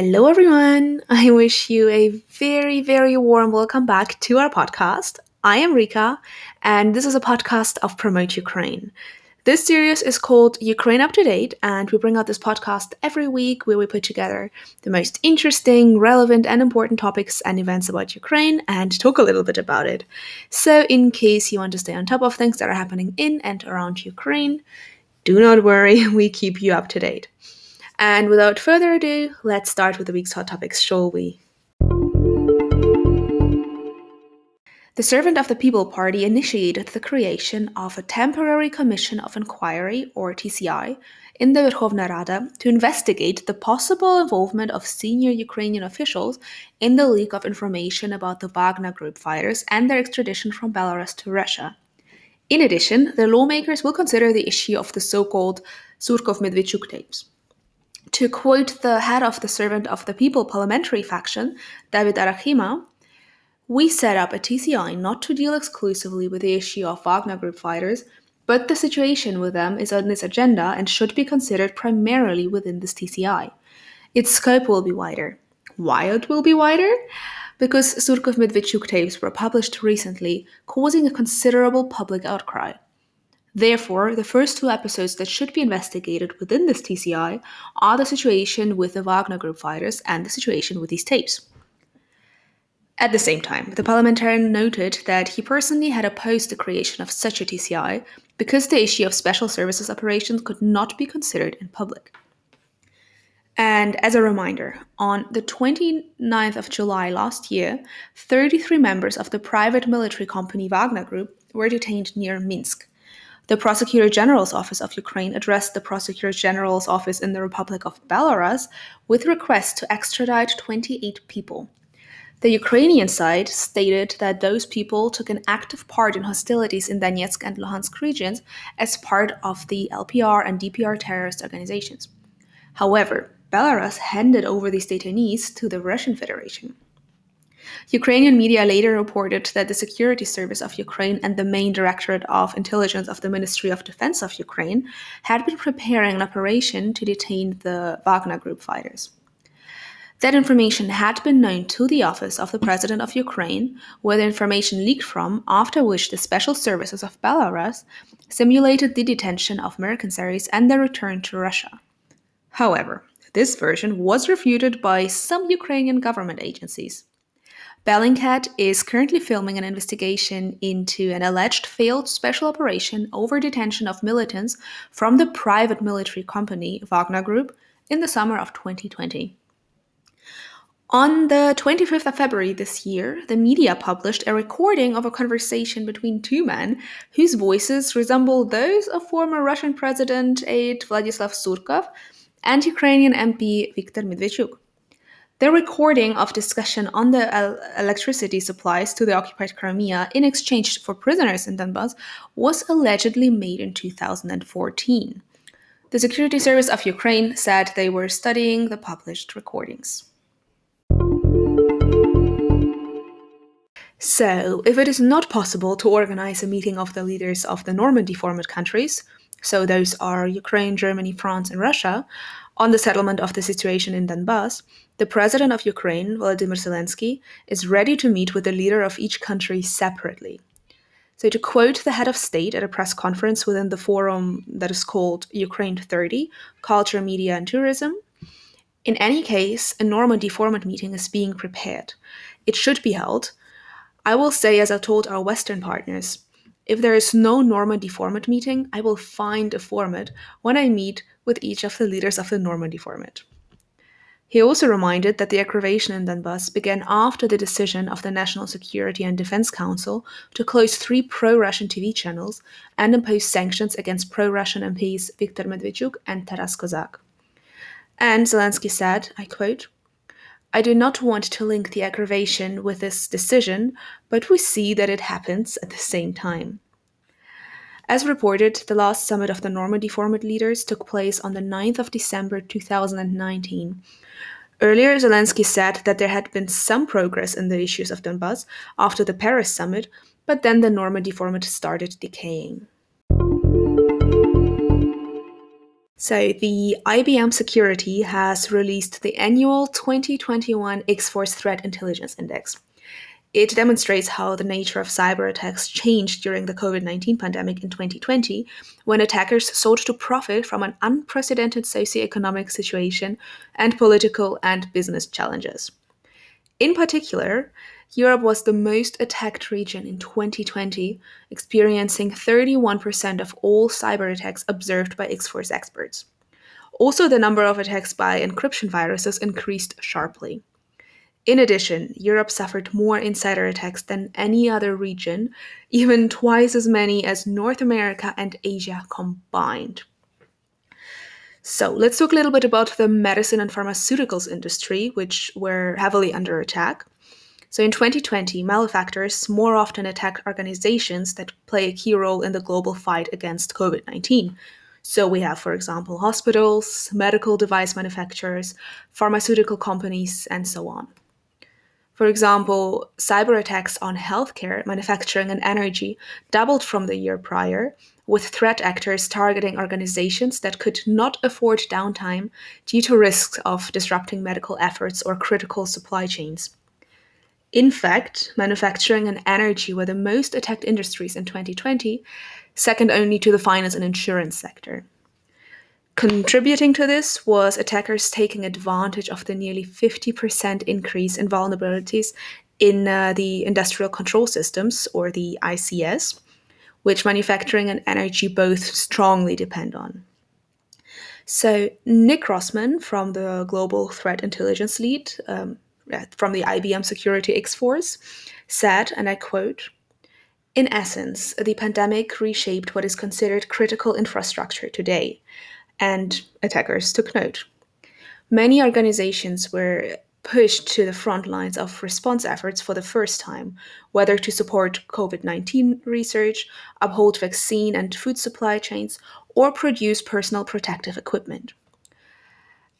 Hello, everyone. I wish you a very, very warm welcome back to our podcast. I am Rika, and this is a podcast of Promote Ukraine. This series is called Ukraine Up to Date, and we bring out this podcast every week where we put together the most interesting, relevant, and important topics and events about Ukraine and talk a little bit about it. So, in case you want to stay on top of things that are happening in and around Ukraine, do not worry, we keep you up to date. And without further ado, let's start with the week's hot topics, shall we? The Servant of the People Party initiated the creation of a Temporary Commission of Inquiry, or TCI, in the Verkhovna Rada to investigate the possible involvement of senior Ukrainian officials in the leak of information about the Wagner Group fighters and their extradition from Belarus to Russia. In addition, the lawmakers will consider the issue of the so called Surkov Medvedchuk tapes. To quote the head of the Servant of the People parliamentary faction, David Arakhamia, we set up a TCI not to deal exclusively with the issue of Wagner Group fighters, but the situation with them is on this agenda and should be considered primarily within this TCI. Its scope will be wider. Why it will be wider? Because Surkov Medvedchuk tapes were published recently, causing a considerable public outcry. Therefore, the first two episodes that should be investigated within this TCI are the situation with the Wagner Group fighters and the situation with these tapes. At the same time, the parliamentarian noted that he personally had opposed the creation of such a TCI because the issue of special services operations could not be considered in public. And as a reminder, on the 29th of July last year, 33 members of the private military company Wagner Group were detained near Minsk the Prosecutor General's Office of Ukraine addressed the Prosecutor General's Office in the Republic of Belarus with requests to extradite 28 people. The Ukrainian side stated that those people took an active part in hostilities in Donetsk and Luhansk regions as part of the LPR and DPR terrorist organizations. However, Belarus handed over these detainees to the Russian Federation. Ukrainian media later reported that the Security Service of Ukraine and the main Directorate of Intelligence of the Ministry of Defense of Ukraine had been preparing an operation to detain the Wagner Group fighters. That information had been known to the office of the President of Ukraine, where the information leaked from, after which the special services of Belarus simulated the detention of mercenaries and their return to Russia. However, this version was refuted by some Ukrainian government agencies. Bellingcat is currently filming an investigation into an alleged failed special operation over detention of militants from the private military company Wagner Group in the summer of 2020. On the 25th of February this year, the media published a recording of a conversation between two men whose voices resemble those of former Russian President aide Vladislav Surkov and Ukrainian MP Viktor Medvedchuk. The recording of discussion on the uh, electricity supplies to the occupied Crimea in exchange for prisoners in Donbass was allegedly made in 2014. The Security Service of Ukraine said they were studying the published recordings. So, if it is not possible to organize a meeting of the leaders of the Normandy format countries, so those are Ukraine, Germany, France, and Russia, on the settlement of the situation in Donbass, the president of Ukraine, Volodymyr Zelensky, is ready to meet with the leader of each country separately. So, to quote the head of state at a press conference within the forum that is called Ukraine 30 Culture, Media, and Tourism, in any case, a Normandy format meeting is being prepared. It should be held. I will say, as I told our Western partners, if there is no Normandy format meeting, I will find a format when I meet with each of the leaders of the Normandy format. He also reminded that the aggravation in Donbass began after the decision of the National Security and Defense Council to close three pro Russian TV channels and impose sanctions against pro Russian MPs Viktor Medvedchuk and Taras Kozak. And Zelensky said, I quote, I do not want to link the aggravation with this decision, but we see that it happens at the same time. As reported, the last summit of the Normandy format leaders took place on the 9th of December 2019. Earlier, Zelensky said that there had been some progress in the issues of Donbass after the Paris summit, but then the Normandy format started decaying. So, the IBM Security has released the annual 2021 X Force Threat Intelligence Index. It demonstrates how the nature of cyber attacks changed during the COVID 19 pandemic in 2020, when attackers sought to profit from an unprecedented socioeconomic situation and political and business challenges. In particular, Europe was the most attacked region in 2020, experiencing 31% of all cyber attacks observed by X Force experts. Also, the number of attacks by encryption viruses increased sharply. In addition, Europe suffered more insider attacks than any other region, even twice as many as North America and Asia combined. So, let's talk a little bit about the medicine and pharmaceuticals industry, which were heavily under attack. So in 2020, malefactors more often attacked organizations that play a key role in the global fight against COVID 19. So we have, for example, hospitals, medical device manufacturers, pharmaceutical companies, and so on. For example, cyber attacks on healthcare, manufacturing, and energy doubled from the year prior, with threat actors targeting organizations that could not afford downtime due to risks of disrupting medical efforts or critical supply chains. In fact, manufacturing and energy were the most attacked industries in 2020, second only to the finance and insurance sector. Contributing to this was attackers taking advantage of the nearly 50% increase in vulnerabilities in uh, the industrial control systems, or the ICS, which manufacturing and energy both strongly depend on. So, Nick Rossmann from the Global Threat Intelligence Lead um, from the IBM Security X Force said, and I quote, in essence, the pandemic reshaped what is considered critical infrastructure today, and attackers took note. Many organizations were pushed to the front lines of response efforts for the first time, whether to support COVID 19 research, uphold vaccine and food supply chains, or produce personal protective equipment.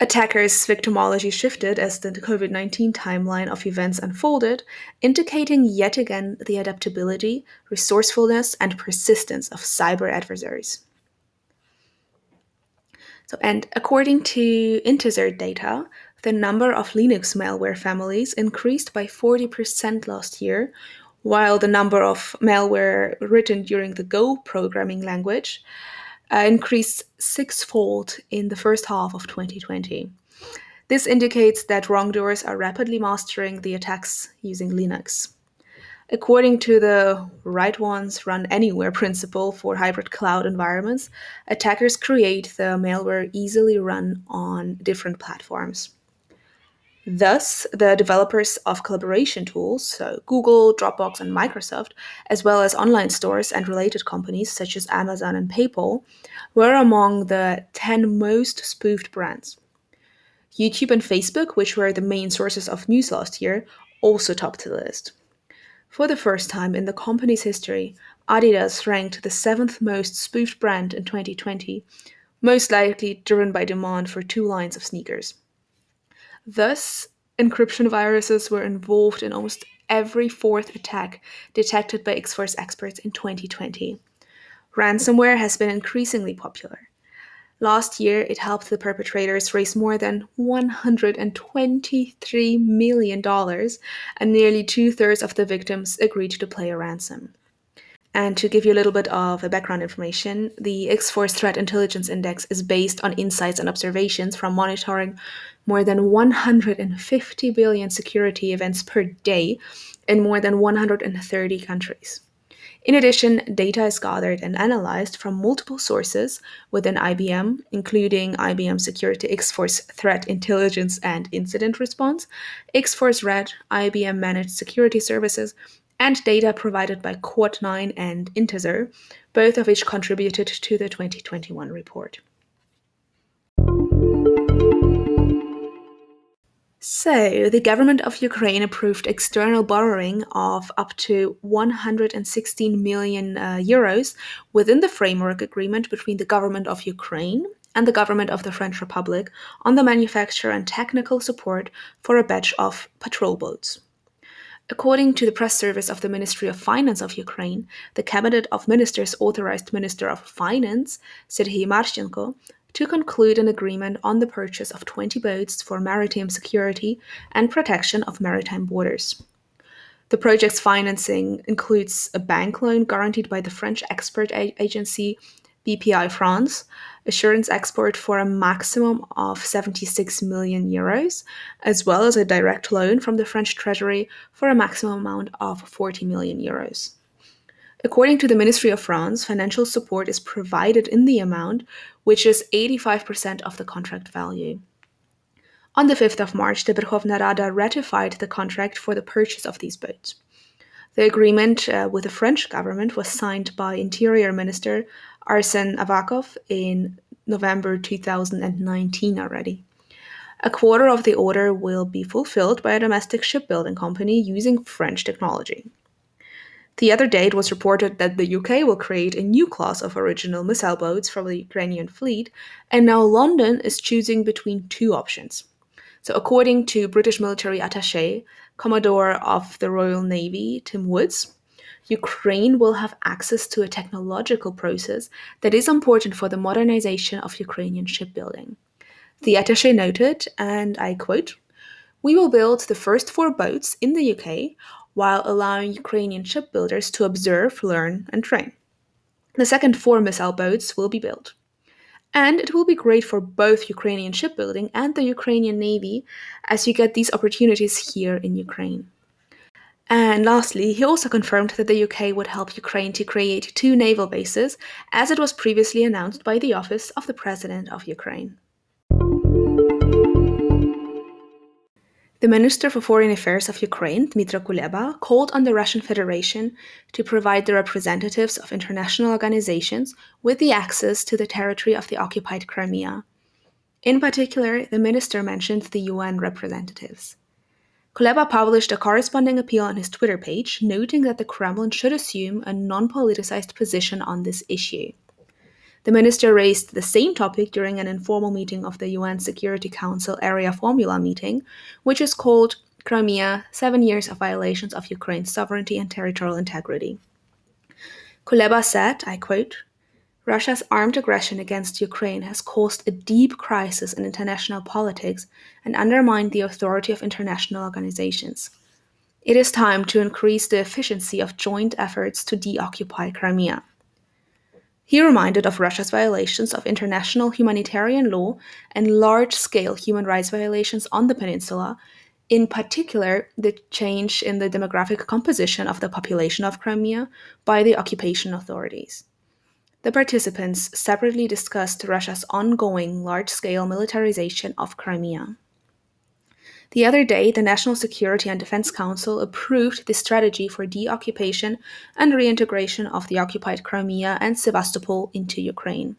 Attackers' victimology shifted as the COVID 19 timeline of events unfolded, indicating yet again the adaptability, resourcefulness, and persistence of cyber adversaries. So, and according to Intezer data, the number of Linux malware families increased by 40% last year, while the number of malware written during the Go programming language uh, increased sixfold in the first half of 2020. This indicates that wrongdoers are rapidly mastering the attacks using Linux. According to the write once, run anywhere principle for hybrid cloud environments, attackers create the malware easily run on different platforms. Thus, the developers of collaboration tools, so Google, Dropbox, and Microsoft, as well as online stores and related companies such as Amazon and PayPal, were among the 10 most spoofed brands. YouTube and Facebook, which were the main sources of news last year, also topped the list. For the first time in the company's history, Adidas ranked the seventh most spoofed brand in 2020, most likely driven by demand for two lines of sneakers. Thus, encryption viruses were involved in almost every fourth attack detected by X Force experts in 2020. Ransomware has been increasingly popular. Last year, it helped the perpetrators raise more than $123 million, and nearly two thirds of the victims agreed to pay a ransom. And to give you a little bit of background information, the X Force Threat Intelligence Index is based on insights and observations from monitoring more than 150 billion security events per day in more than 130 countries. In addition, data is gathered and analyzed from multiple sources within IBM, including IBM Security X Force Threat Intelligence and Incident Response, X Force Red, IBM Managed Security Services, and data provided by Quad9 and Intezer, both of which contributed to the 2021 report. So, the government of Ukraine approved external borrowing of up to 116 million uh, euros within the framework agreement between the government of Ukraine and the government of the French Republic on the manufacture and technical support for a batch of patrol boats. According to the press service of the Ministry of Finance of Ukraine, the Cabinet of Ministers authorized Minister of Finance, Serhiy Marchenko, to conclude an agreement on the purchase of 20 boats for maritime security and protection of maritime borders. The project's financing includes a bank loan guaranteed by the French export agency BPI France, assurance export for a maximum of 76 million euros, as well as a direct loan from the French Treasury for a maximum amount of 40 million euros. According to the Ministry of Finance, financial support is provided in the amount, which is 85% of the contract value. On the 5th of March, the Verkhovna Rada ratified the contract for the purchase of these boats. The agreement uh, with the French government was signed by Interior Minister Arsène Avakov in November 2019 already. A quarter of the order will be fulfilled by a domestic shipbuilding company using French technology. The other day, it was reported that the UK will create a new class of original missile boats for the Ukrainian fleet, and now London is choosing between two options. So, according to British military attaché, Commodore of the Royal Navy, Tim Woods, Ukraine will have access to a technological process that is important for the modernization of Ukrainian shipbuilding. The attaché noted, and I quote, We will build the first four boats in the UK while allowing Ukrainian shipbuilders to observe, learn, and train. The second four missile boats will be built. And it will be great for both Ukrainian shipbuilding and the Ukrainian Navy as you get these opportunities here in Ukraine. And lastly, he also confirmed that the UK would help Ukraine to create two naval bases, as it was previously announced by the Office of the President of Ukraine. The Minister for Foreign Affairs of Ukraine, Dmytro Kuleba, called on the Russian Federation to provide the representatives of international organizations with the access to the territory of the occupied Crimea. In particular, the minister mentioned the UN representatives. Kuleba published a corresponding appeal on his Twitter page, noting that the Kremlin should assume a non politicized position on this issue. The minister raised the same topic during an informal meeting of the UN Security Council Arria Formula meeting, which is called Crimea Seven Years of Violations of Ukraine's Sovereignty and Territorial Integrity. Kuleba said, I quote, Russia's armed aggression against Ukraine has caused a deep crisis in international politics and undermined the authority of international organizations. It is time to increase the efficiency of joint efforts to deoccupy Crimea. He reminded of Russia's violations of international humanitarian law and large scale human rights violations on the peninsula, in particular, the change in the demographic composition of the population of Crimea by the occupation authorities. The participants separately discussed Russia's ongoing large scale militarization of Crimea. The other day, the National Security and Defense Council approved the strategy for deoccupation and reintegration of the occupied Crimea and Sevastopol into Ukraine.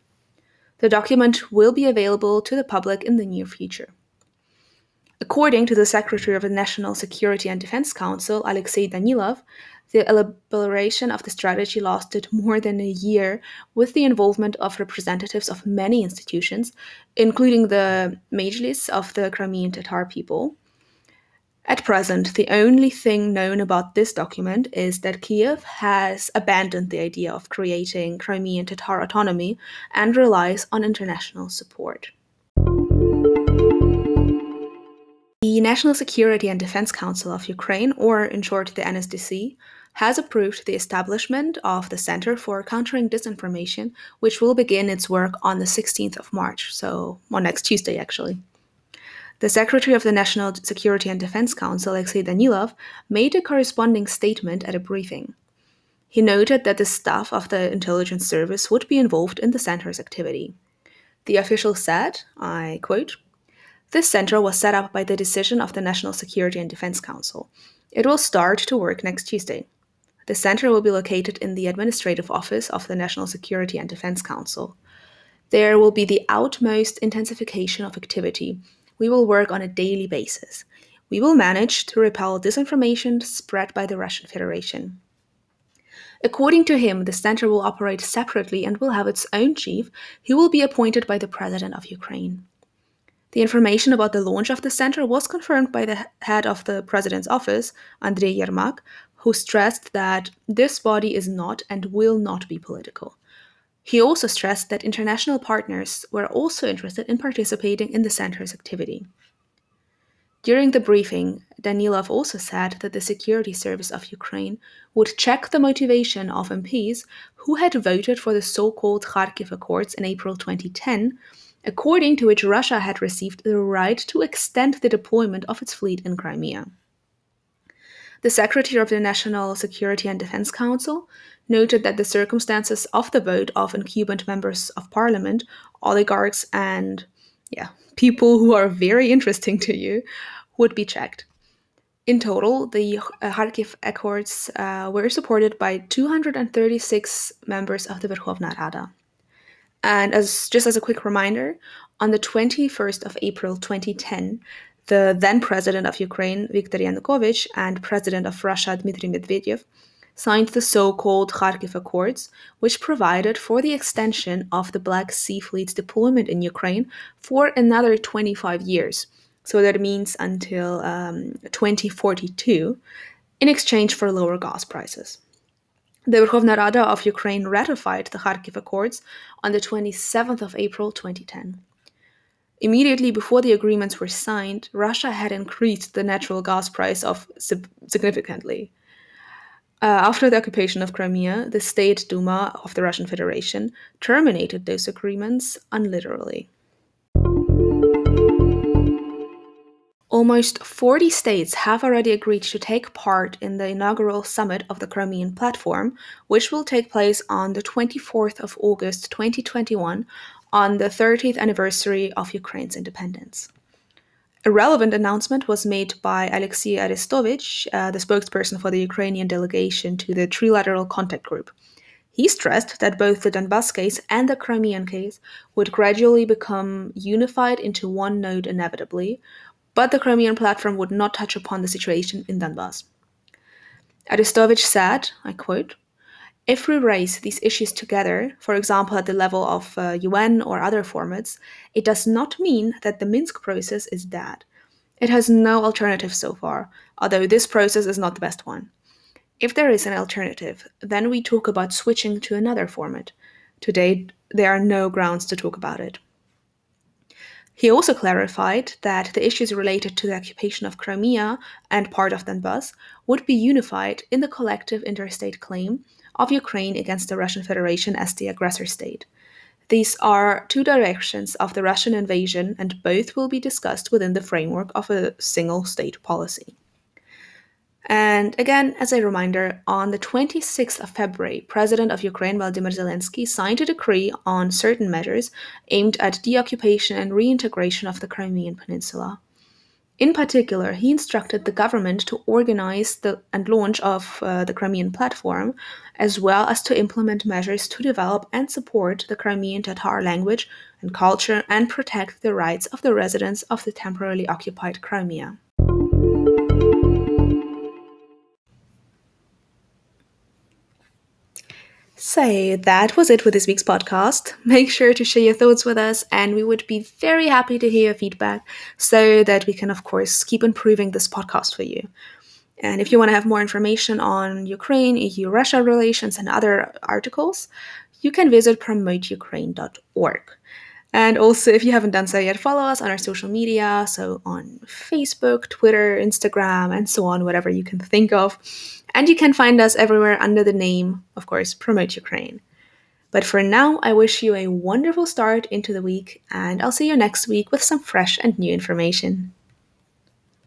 The document will be available to the public in the near future. According to the Secretary of the National Security and Defense Council, Alexei Danilov, the elaboration of the strategy lasted more than a year with the involvement of representatives of many institutions, including the Majlis of the Crimean Tatar people. At present, the only thing known about this document is that Kiev has abandoned the idea of creating Crimean Tatar autonomy and relies on international support. The National Security and Defense Council of Ukraine, or in short the NSDC, has approved the establishment of the Center for Countering Disinformation, which will begin its work on the 16th of March, so on next Tuesday actually. The Secretary of the National Security and Defense Council, Alexei Danilov, made a corresponding statement at a briefing. He noted that the staff of the intelligence service would be involved in the center's activity. The official said, I quote, this center was set up by the decision of the National Security and Defense Council. It will start to work next Tuesday. The center will be located in the administrative office of the National Security and Defense Council. There will be the utmost intensification of activity. We will work on a daily basis. We will manage to repel disinformation spread by the Russian Federation. According to him, the center will operate separately and will have its own chief, who will be appointed by the President of Ukraine. The information about the launch of the center was confirmed by the head of the president's office, Andrei Yermak, who stressed that this body is not and will not be political. He also stressed that international partners were also interested in participating in the center's activity. During the briefing, Danilov also said that the Security Service of Ukraine would check the motivation of MPs who had voted for the so called Kharkiv Accords in April 2010, according to which Russia had received the right to extend the deployment of its fleet in Crimea. The Secretary of the National Security and Defense Council noted that the circumstances of the vote of incumbent members of parliament, oligarchs, and yeah, people who are very interesting to you would be checked. In total, the uh, Kharkiv Accords uh, were supported by 236 members of the Verkhovna Rada. And as just as a quick reminder, on the 21st of April 2010, the then president of Ukraine, Viktor Yanukovych, and president of Russia, Dmitry Medvedev, signed the so called Kharkiv Accords, which provided for the extension of the Black Sea Fleet's deployment in Ukraine for another 25 years. So that means until um, 2042, in exchange for lower gas prices. The Verkhovna Rada of Ukraine ratified the Kharkiv Accords on the 27th of April 2010. Immediately before the agreements were signed, Russia had increased the natural gas price of significantly. Uh, after the occupation of Crimea, the State Duma of the Russian Federation terminated those agreements unilaterally. Almost 40 states have already agreed to take part in the inaugural summit of the Crimean Platform, which will take place on the 24th of August 2021 on the 30th anniversary of Ukraine's independence. A relevant announcement was made by Alexei Arestovich, uh, the spokesperson for the Ukrainian delegation to the Trilateral Contact Group. He stressed that both the Donbass case and the Crimean case would gradually become unified into one node inevitably, but the Crimean platform would not touch upon the situation in Donbass. Arestovich said, I quote, if we raise these issues together, for example, at the level of uh, UN or other formats, it does not mean that the Minsk process is dead. It has no alternative so far, although this process is not the best one. If there is an alternative, then we talk about switching to another format. Today, there are no grounds to talk about it. He also clarified that the issues related to the occupation of Crimea and part of Donbass would be unified in the collective interstate claim of Ukraine against the Russian Federation as the aggressor state. These are two directions of the Russian invasion, and both will be discussed within the framework of a single state policy. And again, as a reminder, on the 26th of February, President of Ukraine Volodymyr Zelensky signed a decree on certain measures aimed at deoccupation and reintegration of the Crimean Peninsula. In particular, he instructed the government to organize the and launch of uh, the Crimean platform, as well as to implement measures to develop and support the Crimean Tatar language and culture and protect the rights of the residents of the temporarily occupied Crimea. So that was it for this week's podcast. Make sure to share your thoughts with us, and we would be very happy to hear your feedback so that we can, of course, keep improving this podcast for you. And if you want to have more information on Ukraine, EU Russia relations, and other articles, you can visit promoteukraine.org. And also, if you haven't done so yet, follow us on our social media. So on Facebook, Twitter, Instagram, and so on, whatever you can think of. And you can find us everywhere under the name, of course, Promote Ukraine. But for now, I wish you a wonderful start into the week, and I'll see you next week with some fresh and new information.